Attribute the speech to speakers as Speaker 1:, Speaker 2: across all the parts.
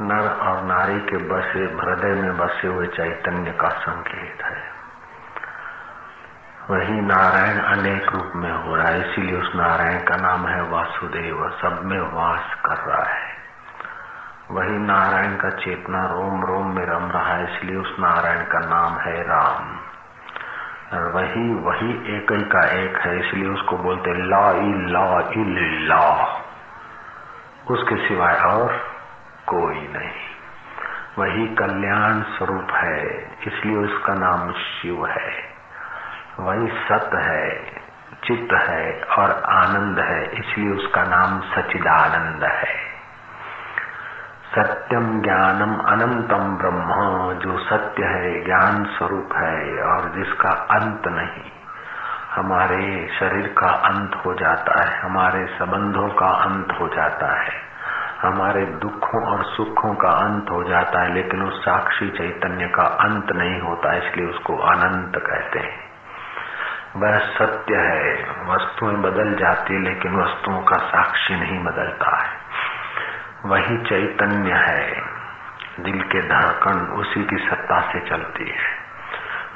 Speaker 1: नर और नारी के बसे, हृदय में बसे हुए चैतन्य का संकेत है। वही नारायण अनेक रूप में हो रहा है, इसीलिए उस नारायण का नाम है वासुदेव सब में वास कर रहा है। वही नारायण का चेतना रोम रोम में रम रहा है, इसलिए उस नारायण का नाम है राम। और वही वही एक ही का एक है, इसलिए उसको बोलते ला ला ला उसके सिवाय और कोई नहीं। वही कल्याण स्वरूप है, इसलिए उसका नाम शिव है। वही सत्य है, चित्त है और आनंद है, इसलिए उसका नाम सचिदानंद है। सत्यम ज्ञानम अनंतम ब्रह्म, जो सत्य है, ज्ञान स्वरूप है, और जिसका अंत नहीं। हमारे शरीर का अंत हो जाता है, हमारे संबंधों का अंत हो जाता है। हमारे दुखों और सुखों का अंत हो जाता है, लेकिन उस साक्षी चैतन्य का अंत नहीं होता, इसलिए उसको अनंत कहते हैं। वह सत्य है, वस्तुएँ बदल जाती है, लेकिन वस्तुओं का साक्षी नहीं बदलता है। वही चैतन्य है, दिल के धड़कन उसी की सत्ता से चलती है।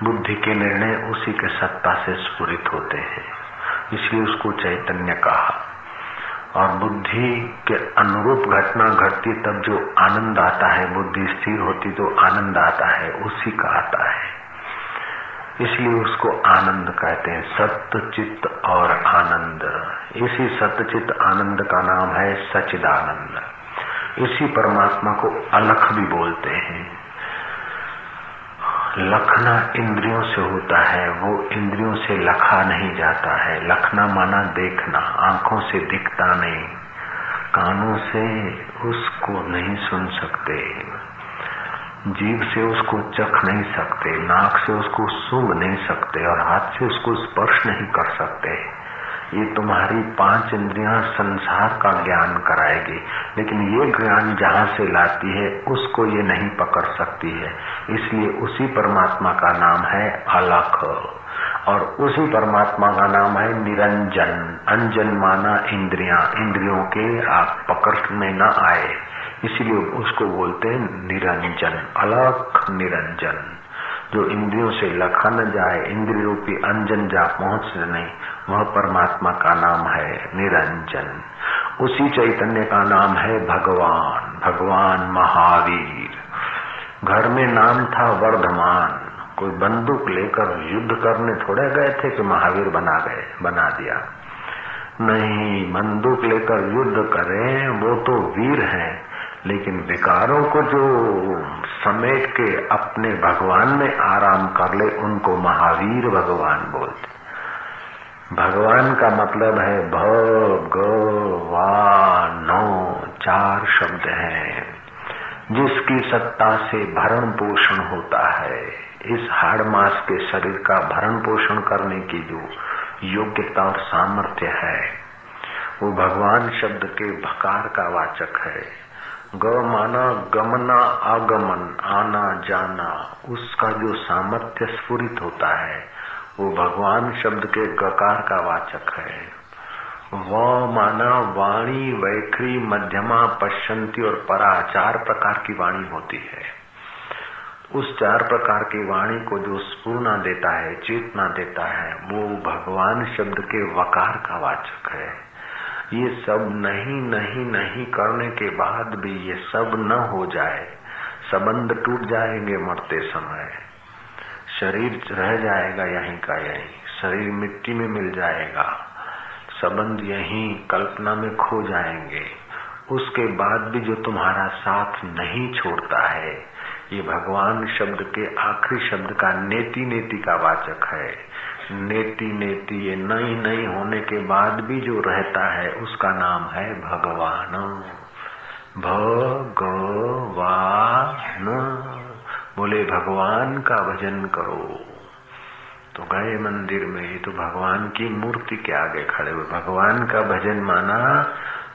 Speaker 1: बुद्धि के निर्णय उसी के सत्ता से स्फुरित होते हैं, इसलिए उसको चैतन्य कहा। और बुद्धि के अनुरूप घटना घटती, तब जो आनंद आता है, बुद्धि स्थिर होती तो आनंद आता है, उसी का आता है। इसलिए उसको आनंद कहते हैं सत्य चित्त और आनंद। इसी सत्य चित्त आनंद का नाम है सचिदानंद। इसी परमात्मा को अलख भी बोलते हैं। लखना इंद्रियों से होता है, वो इंद्रियों से लखा नहीं जाता है। लखना माना देखना, आँखों से दिखता नहीं, कानों से उसको नहीं सुन सकते जीव से उसको चख नहीं सकते, नाक से उसको सूंघ नहीं सकते और हाथ से उसको स्पर्श नहीं कर सकते। ये तुम्हारी पाँच इंद्रियाँ संसार का ज्ञान कराएगी। लेकिन ये ज्ञान जहाँ से लाती है, उसको ये नहीं पकड़ सकती है। इसलिए उसी परमात्मा का नाम है अलख। और उसी परमात्मा का नाम है निरंजन। अंजन माना इंद्रिया। इंद्रियों के आप पकड़ में न आए। इसलिए उसको बोलते हैं निरंजन। अलख निरंजन। जो इंद्रियों से लखा न जाए, इंद्रियों रूपी अंजन जा पहुँच नहीं वह परमात्मा का नाम है निरंजन। उसी चैतन्य का नाम है भगवान भगवान महावीर। घर में नाम था वर्धमान। कोई बंदूक लेकर युद्ध करने थोड़े गए थे कि महावीर बना गए, बना दिया। नहीं, बंदूक लेकर युद्ध करें, वो तो वीर हैं। लेकिन विकारों को जो समेट के अपने भगवान में आराम कर ले, उनको महावीर भगवान बोलते। भगवान का मतलब है भगवानो चार शब्द हैं। जिसकी सत्ता से भरण पोषण होता है, इस हाड़ मास के शरीर का भरण पोषण करने की जो योग्यता और सामर्थ्य है, वो भगवान शब्द के भकार का वाचक है। ग माना गमना आगमन, आना जाना, उसका जो सामर्थ्य स्फुरित होता है वो भगवान शब्द के गकार का वाचक है। व माना वाणी, वैखरी, मध्यमा पश्चंती और परा चार प्रकार की वाणी होती है। उस चार प्रकार की वाणी को जो स्पूर्णा देता है, चेतना देता है, वो भगवान शब्द के वकार का वाचक है। ये सब नहीं नहीं नहीं करने के बाद भी ये सब न हो जाए, संबंध टूट जाएँगे मरते समय। शरीर रह जाएगा यहीं का यहीं। शरीर मिट्टी में मिल जाएगा। संबंध यहीं कल्पना में खो जाएँगे। उसके बाद भी जो तुम्हारा साथ नहीं छोड़ता है, ये भगवान शब्द के आखिरी शब्द का नेति नेति का वाचक है। नेति नेति ये नई नई होने के बाद भी जो रहता है, उसका नाम है भगवान। भगवान बोले भगवान का भजन करो। तो गए मंदिर में ही तो भगवान की मूर्ति के आगे खड़े हुए। भगवान का भजन माना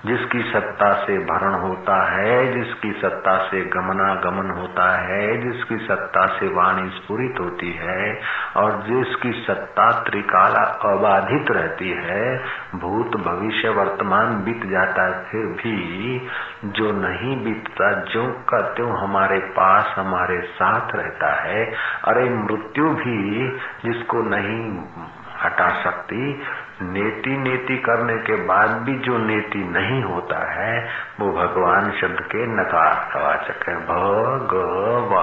Speaker 1: जिसकी सत्ता से भरण होता है, जिसकी सत्ता से गमनागमन होता है, जिसकी सत्ता से वाणी स्फुरित होती है, और जिसकी सत्ता त्रिकाला अबाधित रहती है, भूत भविष्य वर्तमान बीत जाता है, फिर भी जो नहीं बीतता, जो का त्यों हमारे पास, हमारे साथ रहता है। अरे मृत्यु भी जिसको नहीं हटा सकती नेति नेति करने के बाद भी जो नेति नहीं होता है, वो भगवान शब्द के नकार वाचक है। भगवान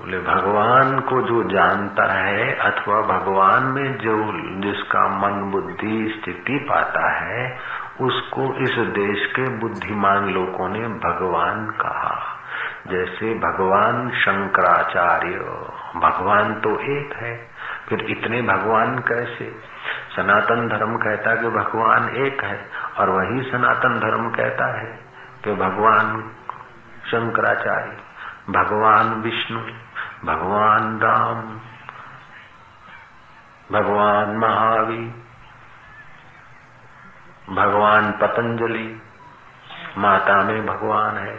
Speaker 1: बोले, भगवान को जो जानता है अथवा भगवान में जो, जिसका मन बुद्धि स्थिति पाता है, उसको इस देश के बुद्धिमान लोगों ने भगवान कहा। जैसे भगवान शंकराचार्य, भगवान तो एक है। फिर इतने भगवान कैसे? सनातन धर्म कहता कि भगवान एक है, और वही सनातन धर्म कहता है कि भगवान शंकराचार्य, भगवान विष्णु, भगवान राम, भगवान महावीर, भगवान पतंजलि, माता में भगवान है,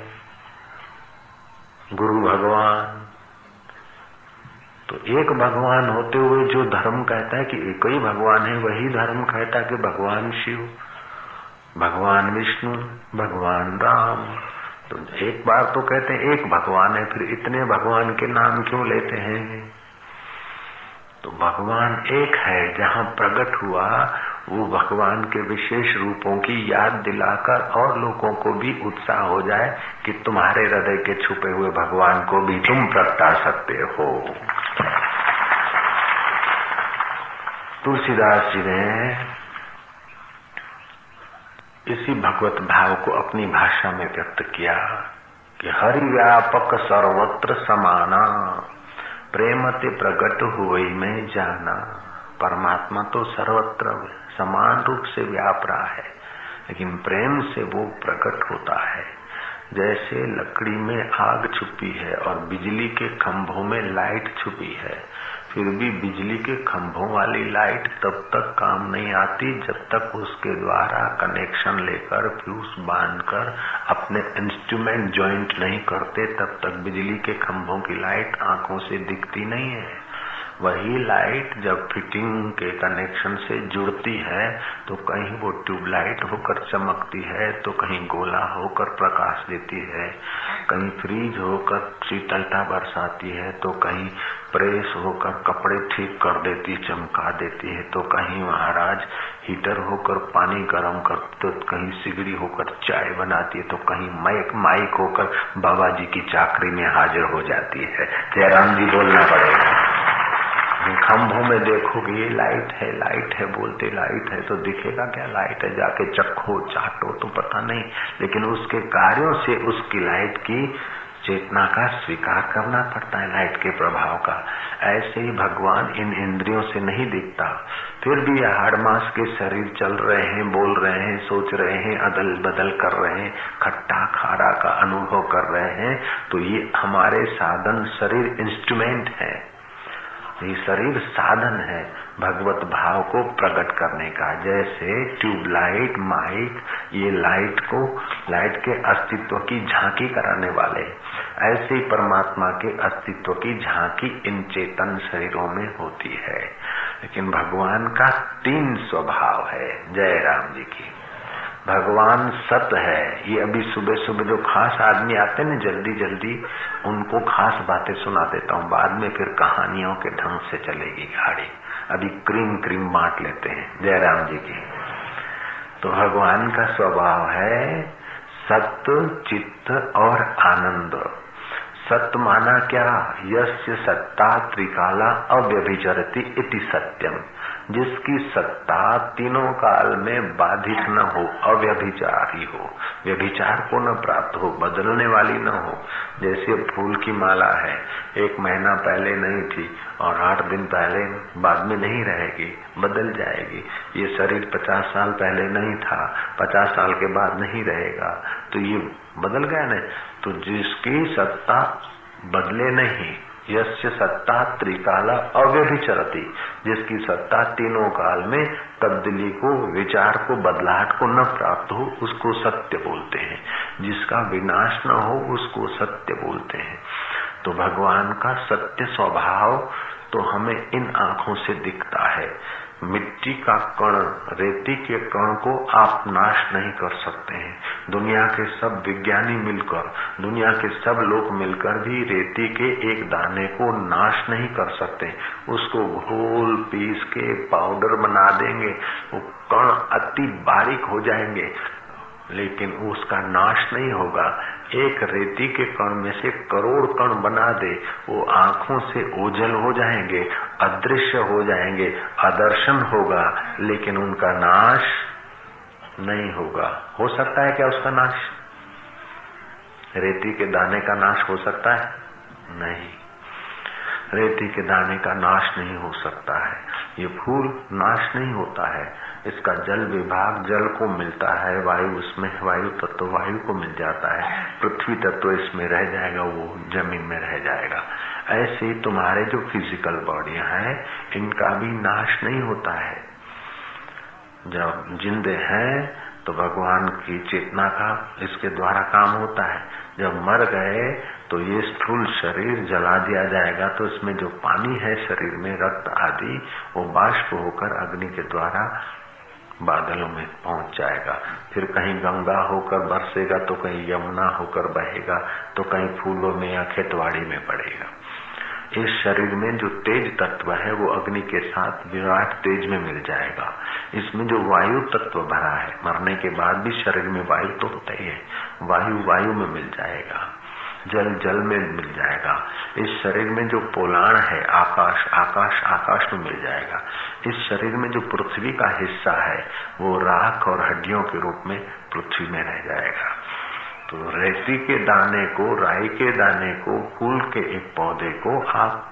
Speaker 1: गुरु भगवान तो एक भगवान होते हुए जो धर्म कहता है कि एक ही भगवान है, वही धर्म कहता है कि भगवान शिव, भगवान विष्णु, भगवान राम। तो एक बार तो कहते हैं, एक भगवान है, फिर इतने भगवान के नाम क्यों लेते हैं? तो भगवान एक है, जहाँ प्रकट हुआ, वो भगवान के विशेष रूपों की याद दिलाकर और लोगों को भी उत्साह हो जाए कि तुम्हारे हृदय के छुपे हुए भगवान को भी तुम प्रगटा सकते हो। तुलसीदास जी ने इसी भगवत भाव को अपनी भाषा में व्यक्त किया कि हरि व्यापक सर्वत्र समाना, प्रेमते प्रकट हुए में जाना। परमात्मा तो सर्वत्र समान रूप से व्याप रहा है, लेकिन प्रेम से वो प्रकट होता है। जैसे लकड़ी में आग छुपी है और बिजली के खंभों में लाइट छुपी है फिर भी बिजली के खंभों वाली लाइट तब तक काम नहीं आती जब तक उसके द्वारा कनेक्शन लेकर, फ्यूज बांधकर, अपने इंस्ट्रूमेंट ज्वाइंट नहीं करते, तब तक बिजली के खंभों की लाइट आँखों से दिखती नहीं है। वही लाइट जब फिटिंग के कनेक्शन से जुड़ती है तो कहीं वो ट्यूबलाइट होकर चमकती है तो कहीं गोला होकर प्रकाश देती है। कहीं फ्रीज होकर शीतलता बरसाती है तो कहीं प्रेस होकर कपड़े ठीक कर देती, चमका देती है तो कहीं महाराज हीटर होकर पानी गर्म कर तो कहीं सिगड़ी होकर चाय बनाती है तो कहीं माइक माइक होकर बाबा जी की चाकरी में हाजिर हो जाती है। जयराम जी बोलना पड़ेगा। खम्भों में देखोगे, ये लाइट है लाइट है, बोलते लाइट है तो दिखेगा क्या? लाइट है, जाके चखो, चाटो तो पता नहीं। लेकिन उसके कार्यों से उसकी लाइट की चेतना का स्वीकार करना पड़ता है, लाइट के प्रभाव का। ऐसे ही भगवान इन इंद्रियों से नहीं दिखता। फिर भी हाड़ मास के शरीर चल रहे हैं, बोल रहे हैं, सोच रहे हैं अदल बदल कर रहे हैं खट्टा खारा का अनुभव कर रहे हैं तो ये हमारे साधन, शरीर इंस्ट्रूमेंट है। ये शरीर साधन है भगवत भाव को प्रकट करने का। जैसे ट्यूबलाइट, माइक, ये लाइट को, लाइट के अस्तित्व की झांकी कराने वाले। ऐसे ही परमात्मा के अस्तित्व की झांकी इन चेतन शरीरों में होती है। लेकिन भगवान का तीन स्वभाव है जय राम जी की। भगवान सत है। ये अभी सुबह सुबह जो खास आदमी आते हैं जल्दी जल्दी उनको खास बातें सुना देता हूँ। बाद में फिर कहानियों के ढंग से चलेगी गाड़ी। अभी क्रीम क्रीम बांट लेते हैं, जयराम जी की। तो भगवान का स्वभाव है, सत्य, चित्त और आनंद। सत्य माना क्या? यस्य सत्ता त्रिकाला अव्यभिचरती इति सत्यम। जिसकी सत्ता तीनों काल में बाधित न हो, अव्यभिचारी हो। व्यभिचार को न प्राप्त हो, बदलने वाली न हो। जैसे फूल की माला है, एक महीना पहले नहीं थी और आठ दिन पहले बाद में नहीं रहेगी, बदल जाएगी। ये शरीर पचास साल पहले नहीं था, पचास साल के बाद नहीं रहेगा। तो ये बदल गया न? तो जिसकी सत्ता बदले नहीं यस्य सत्ता त्रिकाला अव्यभिचरती, जिसकी सत्ता तीनों काल में तब्दीली को, विचार को, बदलाहट को न प्राप्त हो, उसको सत्य बोलते हैं। जिसका विनाश न हो, उसको सत्य बोलते हैं। तो भगवान का सत्य स्वभाव तो हमें इन आँखों से दिखता है। मिट्टी का कण, रेती के कण को आप नाश नहीं कर सकते हैं। दुनिया के सब विज्ञानी मिलकर, दुनिया के सब लोग मिलकर भी रेती के एक दाने को नाश नहीं कर सकते। उसको घोल पीस के पाउडर बना देंगे, वो कण अति बारीक हो जाएँगे। लेकिन उसका नाश नहीं होगा। एक रेती के कण में से करोड़ कण बना दे, वो आँखों से ओझल हो जाएँगे, अदृश्य हो जाएँगे अदर्शन होगा, लेकिन उनका नाश नहीं होगा। हो सकता है क्या उसका नाश? रेती के दाने का नाश हो सकता है? नहीं। रेती के दाने का नाश नहीं हो सकता है। ये फूल नाश नहीं होता है। इसका जल विभाग जल को मिलता है, वायु उसमें, वायु तत्व वायु को मिल जाता है। पृथ्वी तत्व इसमें रह जाएगा, वो ज़मीन में रह जाएगा। ऐसे तुम्हारे जो फ़िज़िकल बॉडियाँ हैं, इनका भी नाश नहीं होता है। जब जिंदे हैं तो भगवान की चेतना का इसके द्वारा काम होता है। जब मर गए तो ये स्थूल शरीर जला दिया जाएगा तो इसमें जो पानी है शरीर में, रक्त आदि, वो बाष्प होकर अग्नि के द्वारा बादलों में पहुँच जाएगा। फिर कहीं गंगा होकर बरसेगा तो कहीं यमुना होकर बहेगा तो कहीं फूलों में या खेतवाड़ी में पड़ेगा। इस शरीर में जो तेज तत्व है, वो अग्नि के साथ विराट तेज में मिल जाएगा। इसमें जो वायु तत्व भरा है, मरने के बाद भी शरीर में वायु तो होता ही है। वायु वायु में मिल जाएगा। जल जल में मिल जाएगा। इस शरीर में जो पोलाण है, आकाश आकाश आकाश में मिल जाएगा। इस शरीर में जो पृथ्वी का हिस्सा है, वो राख और हड्डियों के रूप में पृथ्वी में रह जाएगा। तो रेती के दाने को, राई के दाने को, फूल के एक पौधे को आप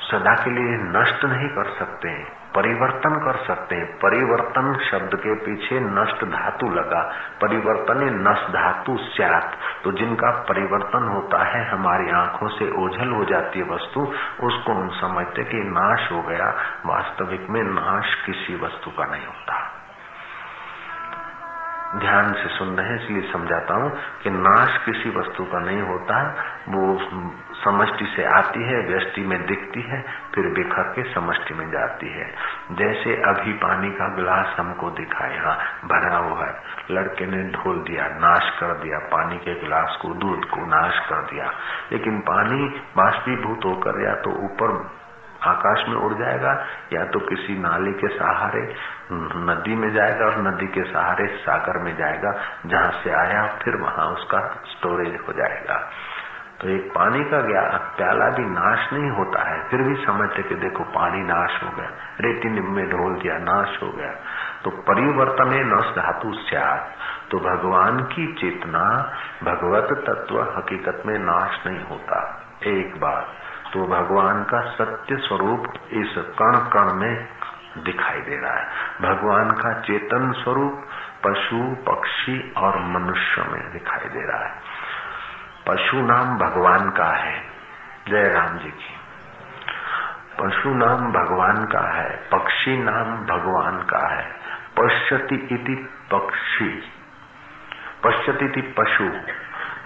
Speaker 1: सदा के लिए नष्ट नहीं कर सकते। हैं परिवर्तन कर सकते हैं। परिवर्तन शब्द के पीछे नष्ट धातु लगा। परिवर्तन नष्ट धातु स्यात। तो जिनका परिवर्तन होता है, हमारी आँखों से ओझल हो जाती है वस्तु, उसको हम समझते कि नाश हो गया। वास्तविक में नाश किसी वस्तु का नहीं होता। ध्यान से सुन रहे हैं, इसलिए समझाता हूँ कि नाश किसी वस्तु का नहीं होता। वो समष्टि से आती है, व्यष्टि में दिखती है, फिर बिखर के समष्टि में जाती है। जैसे अभी पानी का गिलास हमको दिखा यहाँ भरा हुआ है। लड़के ने ढोल दिया, नाश कर दिया, पानी के गिलास को, दूध को नाश कर दिया। लेकिन पानी बाष्पीभूत होकर या तो ऊपर आकाश में उड़ जाएगा, या तो किसी नाले के सहारे नदी में जाएगा और नदी के सहारे सागर में जाएगा, जहाँ से आया, फिर वहाँ उसका स्टोरेज हो जाएगा। तो एक पानी का प्याला भी नाश नहीं होता है, फिर भी समझते कि देखो पानी नाश हो गया, रेती में ढोल दिया, नाश हो गया। तो परिवर्तन नष्ट धातु तो भगवान की चेतना भगवत तत्व हकीकत में नाश नहीं होता। एक बार तो भगवान का सत्य स्वरूप इस कण कण में दिखाई दे रहा है। भगवान का चेतन स्वरूप पशु, पक्षी और मनुष्य में दिखाई दे रहा है। पशु नाम भगवान का है जय राम जी की। पशु नाम भगवान का है, पक्षी नाम भगवान का है। पश्यति इति पक्षी। पश्यति पशु,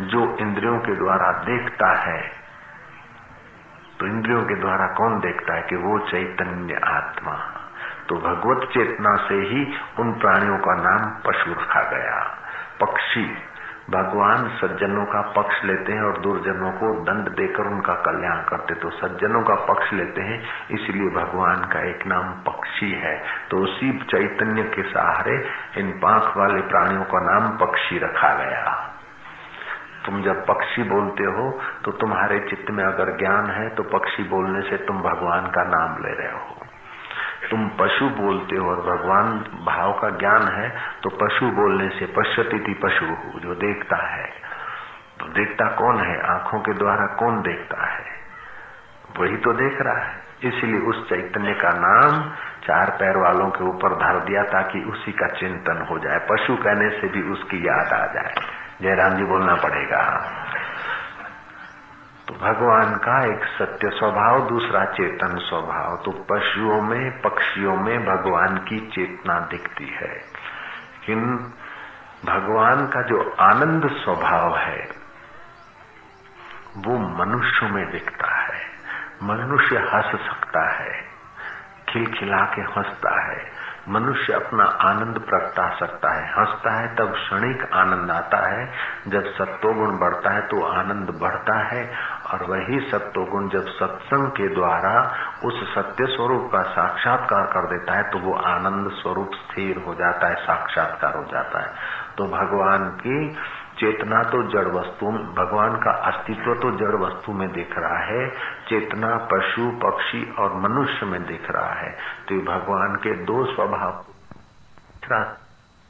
Speaker 1: जो इंद्रियों के द्वारा देखता है। तो इंद्रियों के द्वारा कौन देखता है कि वो चैतन्य आत्मा? तो भगवत चेतना से ही उन प्राणियों का नाम पशु रखा गया। पक्षी। भगवान सज्जनों का पक्ष लेते हैं और दुर्जनों को दंड देकर उनका कल्याण करते तो सज्जनों का पक्ष लेते हैं, इसलिए भगवान का एक नाम पक्षी है। तो उसी चैतन्य के सहारे इन पांख वाले प्राणियों का नाम पक्षी रखा गया। तुम जब पक्षी बोलते हो तो तुम्हारे चित्त में अगर ज्ञान है तो पक्षी बोलने से तुम भगवान का नाम ले रहे हो। तुम पशु बोलते हो और भगवान भाव का ज्ञान है तो पशु बोलने से पश्यती पशु जो देखता है। तो देखता कौन है? आँखों के द्वारा कौन देखता है? वही तो देख रहा है। इसलिए उस चैतन्य का नाम चार पैर वालों के ऊपर धर दिया, ताकि उसी का चिंतन हो जाए। पशु कहने से भी उसकी याद आ जाए। जयराम जी बोलना पड़ेगा। तो भगवान का एक सत्य स्वभाव, दूसरा चेतन स्वभाव। तो पशुओं में, पक्षियों में भगवान की चेतना दिखती है। लेकिन भगवान का जो आनंद स्वभाव है, वो मनुष्य में दिखता है। मनुष्य हंस सकता है, खिलखिला के हंसता है। मनुष्य अपना आनंद प्रगटा सकता है, हंसता है, तब क्षणिक आनंद आता है। जब सत्वगुण बढ़ता है तो आनंद बढ़ता है, और वही सत्वगुण जब सत्संग के द्वारा उस सत्य स्वरूप का साक्षात्कार कर देता है तो वो आनंद स्वरूप स्थिर हो जाता है, साक्षात्कार हो जाता है। तो भगवान की चेतना तो जड़ वस्तु भगवान का अस्तित्व तो जड़ वस्तु में दिख रहा है, चेतना पशु, पक्षी और मनुष्य में दिख रहा है। तो ये भगवान के दो स्वभाव,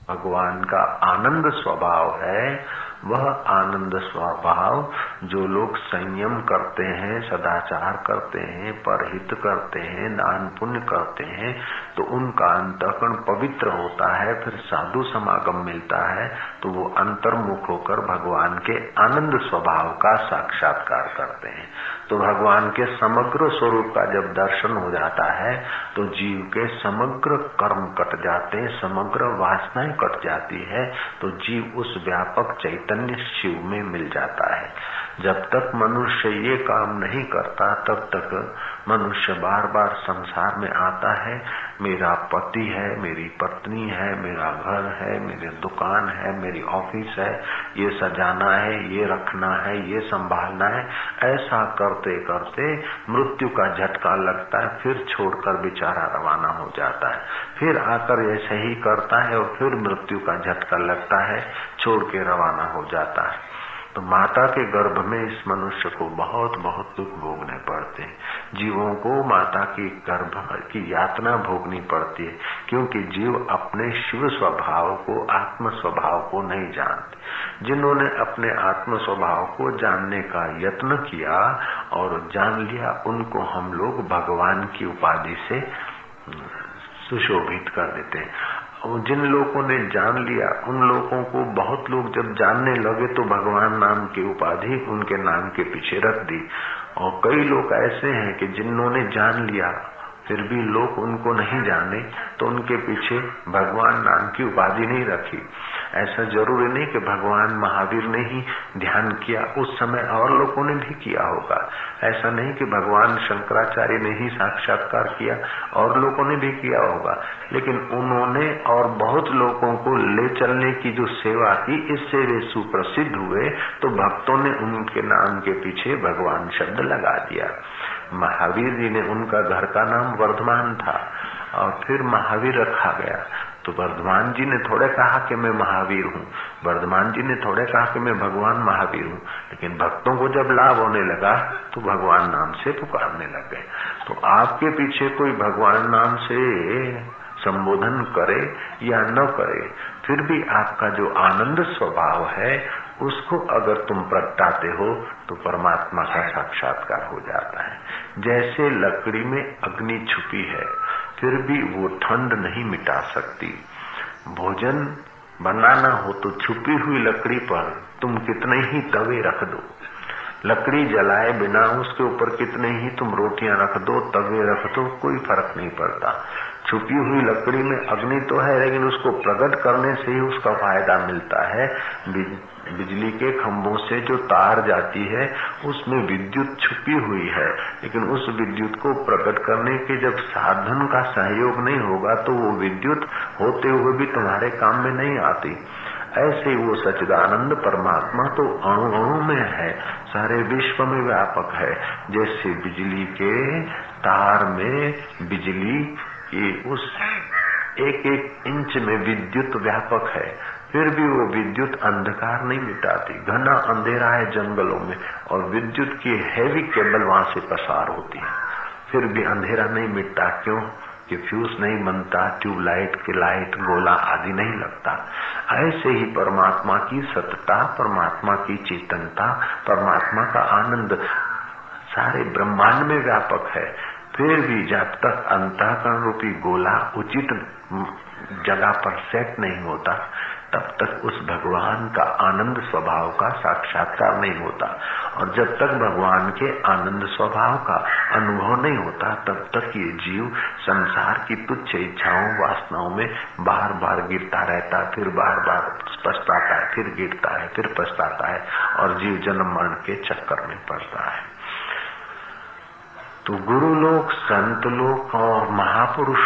Speaker 1: भगवान का आनंद स्वभाव है वह आनंद स्वभाव जो लोग संयम करते हैं, सदाचार करते हैं, परहित करते हैं, दान पुण्य करते हैं तो उनका अंतकरण पवित्र होता है, फिर साधु समागम मिलता है तो वो अंतर्मुख होकर भगवान के आनंद स्वभाव का साक्षात्कार करते हैं। तो भगवान के समग्र स्वरूप का जब दर्शन हो जाता है तो जीव के समग्र कर्म कट जाते हैं, समग्र वासनाएँ कट जाती है तो जीव उस व्यापक चैतन्य शिव में मिल जाता है। जब तक मनुष्य ये काम नहीं करता, तब तक मनुष्य बार बार संसार में आता है। मेरा पति है, मेरी पत्नी है, मेरा घर है, मेरी दुकान है, मेरी ऑफ़िस है। ये सजाना है, ये रखना है, ये संभालना है। ऐसा करते करते मृत्यु का झटका लगता है, फिर छोड़कर बेचारा रवाना हो जाता है। फिर आकर ऐसे ही करता है और फिर मृत्यु का झटका लगता है, छोड़ के रवाना हो जाता है। तो माता के गर्भ में इस मनुष्य को बहुत बहुत दुख भोगने पड़ते हैं। जीवों को माता की गर्भ की यातना भोगनी पड़ती है, क्योंकि जीव अपने शिव स्वभाव को, आत्म स्वभाव को नहीं जानते। जिन्होंने अपने आत्म स्वभाव को जानने का यत्न किया और जान लिया, उनको हम लोग भगवान की उपाधि से सुशोभित कर देते हैं। जिन लोगों ने जान लिया, उन लोगों को बहुत लोग जब जानने लगे तो भगवान नाम की उपाधि उनके नाम के पीछे रख दी। और कई लोग ऐसे हैं कि जिन्होंने जान लिया फिर भी लोग उनको नहीं जाने तो उनके पीछे भगवान नाम की उपाधि नहीं रखी। ऐसा ज़रूरी नहीं कि भगवान महावीर ने ही ध्यान किया, उस समय और लोगों ने भी किया होगा। ऐसा नहीं कि भगवान शंकराचार्य ने ही साक्षात्कार किया, और लोगों ने भी किया होगा। लेकिन उन्होंने और बहुत लोगों को ले चलने की जो सेवा की, इससे वे सुप्रसिद्ध हुए तो भक्तों ने उनके नाम के पीछे भगवान शब्द लगा दिया। महावीर जी ने उनका घर का नाम वर्धमान था और फिर महावीर रखा गया। तो वर्धमान जी ने थोड़े कहा कि मैं महावीर हूँ। वर्धमान जी ने थोड़े कहा कि मैं भगवान महावीर हूँ। लेकिन भक्तों को जब लाभ होने लगा तो भगवान नाम से पुकारने लग गए। तो आपके पीछे कोई भगवान नाम से संबोधन करे या न करे, फिर भी आपका जो आनंद स्वभाव है उसको अगर तुम प्रगटाते हो तो परमात्मा का साक्षात्कार हो जाता है। जैसे लकड़ी में अग्नि छुपी है, फिर भी वो ठंड नहीं मिटा सकती। भोजन बनाना हो तो छुपी हुई लकड़ी पर तुम कितने ही तवे रख दो। लकड़ी जलाए बिना उसके ऊपर कितने ही तुम रोटियाँ रख दो, तवे रख दो, कोई फ़र्क नहीं पड़ता। छुपी हुई लकड़ी में अग्नि तो है, लेकिन उसको प्रकट करने से ही उसका फ़ायदा मिलता है। बिजली के खंभों से जो तार जाती है, उसमें विद्युत छुपी हुई है। लेकिन उस विद्युत को प्रकट करने के जब साधन का सहयोग नहीं होगा तो वो विद्युत होते हुए भी तुम्हारे काम में नहीं आती। ऐसे वो सचिदानंद परमात्मा तो अणु अणु में है, सारे विश्व में व्यापक है। जैसे बिजली के तार में बिजली ये उस एक एक इंच में विद्युत व्यापक है। फिर भी वो विद्युत अंधकार नहीं मिटाती। घना अंधेरा है जंगलों में और विद्युत की हैवी केबल वहाँ से पसार होती है। फिर भी अंधेरा नहीं मिटता। क्यों? कि फ्यूज नहीं बनता ट्यूबलाइट की लाइट गोला आदि नहीं लगता। ऐसे ही परमात्मा की सतता, परमात्मा की चेतनता, परमात्मा का आनंद सारे ब्रह्मांड में व्यापक है। फिर भी जब तक अंतःकरण रूपी गोला उचित जगह पर सेट नहीं होता, तब तक उस भगवान का आनंद स्वभाव का साक्षात्कार नहीं होता। और जब तक भगवान के आनंद स्वभाव का अनुभव नहीं होता, तब तक ये जीव संसार की तुच्छ इच्छाओं, वासनाओं में बार बार गिरता रहता है, फिर बार बार पछताता है, फिर गिरता है, फिर पछताता है, और जीव जन्म मरण के चक्कर में पड़ता है। तो गुरु लोग संत लोग और महापुरुष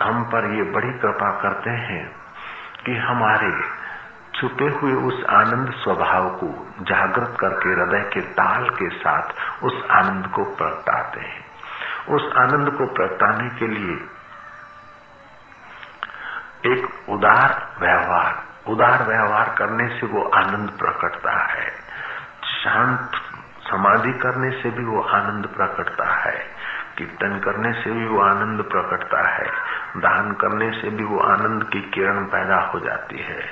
Speaker 1: हम पर ये बड़ी कृपा करते हैं कि हमारे छुपे हुए उस आनंद स्वभाव को जागृत करके, हृदय के ताल के साथ उस आनंद को प्रगटाते हैं। उस आनंद को प्रगटाने के लिए एक उदार व्यवहार उदार व्यवहार करने से वो आनंद प्रकटता है। समाधि करने से भी वो आनंद प्रकटता है। कीर्तन करने से भी वो आनंद प्रकटता है। दान करने से भी वो आनंद की किरण पैदा हो जाती है।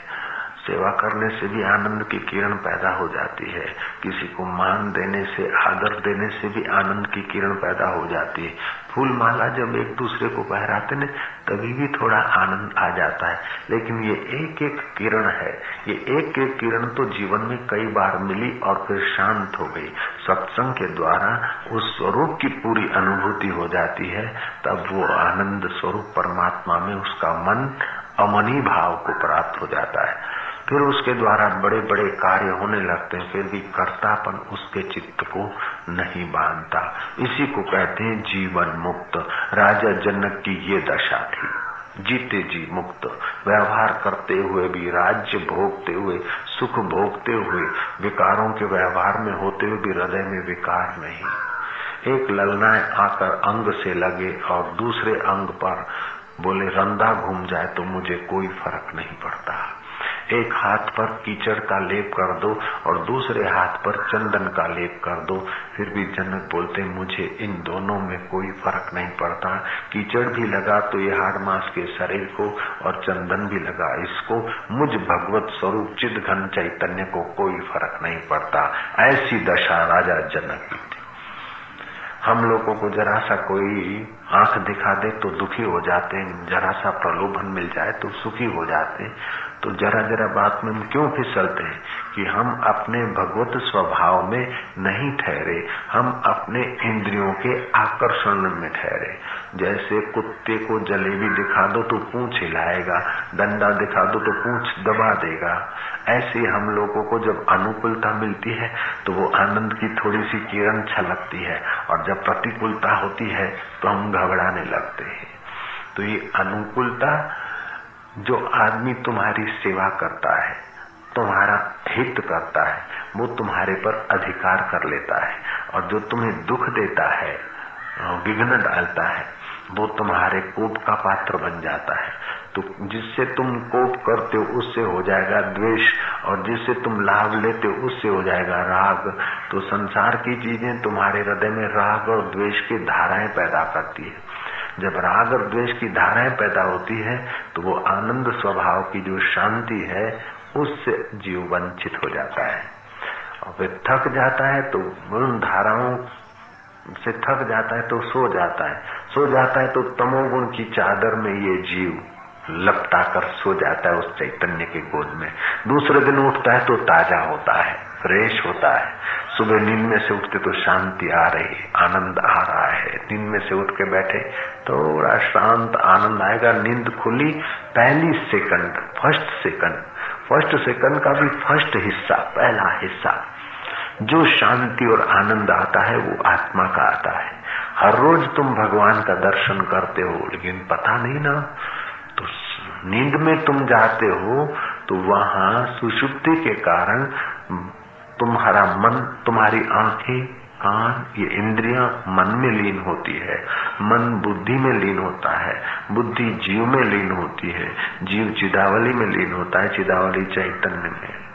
Speaker 1: सेवा करने से भी आनंद की किरण पैदा हो जाती है। किसी को मान देने से, आदर देने से भी आनंद की किरण पैदा हो जाती है। फूल माला जब एक दूसरे को पहराते ने तभी भी थोड़ा आनंद आ जाता है। लेकिन ये एक एक किरण है। ये एक एक किरण तो जीवन में कई बार मिली और फिर शांत हो गई। सत्संग के द्वारा उस स्वरूप की पूरी अनुभूति हो जाती है। तब वो आनंद स्वरूप परमात्मा में उसका मन अमनी भाव को प्राप्त हो जाता है। फिर उसके द्वारा बड़े बड़े कार्य होने लगते हैं, फिर भी कर्तापन उसके चित्त को नहीं बांधता। इसी को कहते हैं जीवन मुक्त। राजा जनक की ये दशा थी। जीते जी मुक्त। व्यवहार करते हुए भी, राज्य भोगते हुए, सुख भोगते हुए, विकारों के व्यवहार में होते हुए भी, हृदय में विकार नहीं। एक ललनाए आकर अंग से लगे और दूसरे अंग पर बोले, रंधा घूम जाए तो मुझे कोई फ़र्क नहीं पड़ता। एक हाथ पर कीचड़ का लेप कर दो और दूसरे हाथ पर चंदन का लेप कर दो। फिर भी जनक बोलते, मुझे इन दोनों में कोई फ़र्क नहीं पड़ता। कीचड़ भी लगा तो ये हाड़ मास के शरीर को और चंदन भी लगा इसको। मुझ भगवत स्वरूप चिद घन चैतन्य को कोई फ़र्क नहीं पड़ता। ऐसी दशा राजा जनक की हम लोगों को जरा सा कोई आँख दिखा दे तो दुखी हो जाते जरा सा प्रलोभन मिल जाए तो सुखी हो जाते तो जरा जरा बात में हम क्यों फिसलते हैं कि हम अपने भगवत स्वभाव में नहीं ठहरे, हम अपने इंद्रियों के आकर्षण में ठहरे। जैसे कुत्ते को जलेबी दिखा दो तो पूछ हिलाएगा, डंडा दिखा दो तो पूछ दबा देगा। ऐसे हम लोगों को जब अनुकूलता मिलती है तो वो आनंद की थोड़ी सी किरण छलकती है और जब प्रतिकूलता होती है तो हम घबराने लगते हैं। तो ये अनुकूलता जो आदमी तुम्हारी सेवा करता है, तुम्हारा हित करता है, वो तुम्हारे पर अधिकार कर लेता है और जो तुम्हें दुख देता है, विघ्न डालता है, वो तुम्हारे कोप का पात्र बन जाता है। तो जिससे तुम कोप करते हो, उससे हो जाएगा द्वेष और जिससे तुम लाभ लेते हो, उससे हो जाएगा राग। तो संसार की चीज़ें तुम्हारे हृदय में राग और द्वेष की धाराएँ पैदा करती है। जब राग और द्वेष की धाराएँ पैदा होती है तो वो आनंद स्वभाव की जो शांति है, उससे जीव वंचित हो जाता है। और फिर थक जाता है तो उन धाराओं से थक जाता है तो सो जाता है। सो जाता है तो तमोगुण की चादर में ये जीव लपटा कर सो जाता है उस चैतन्य के गोद में। दूसरे दिन उठता है तो ताज़ा होता है, फ्रेश होता है। सुबह नींद में से उठते तो शांति आ रही, आनंद आ रहा है। नींद में से उठ के बैठे, थोड़ा शांत आनंद आएगा। नींद खुली पहली second, first second. First second का भी फ़र्स्ट हिस्सा, पहला हिस्सा। जो शांति और आनंद आता है, वो आत्मा का आता है। हर रोज तुम भगवान का दर्शन करते हो, लेकिन पता नहीं ना तो नींद में तुम जाते हो तो वहाँ सुषुप्ति के कारण तुम्हारा मन, तुम्हारी आँखें, कान, ये इंद्रियाँ मन में लीन होती है। मन बुद्धि में लीन होता है। बुद्धि जीव में लीन होती है। जीव चिदावली में लीन होता है, चिदावली चैतन्य में।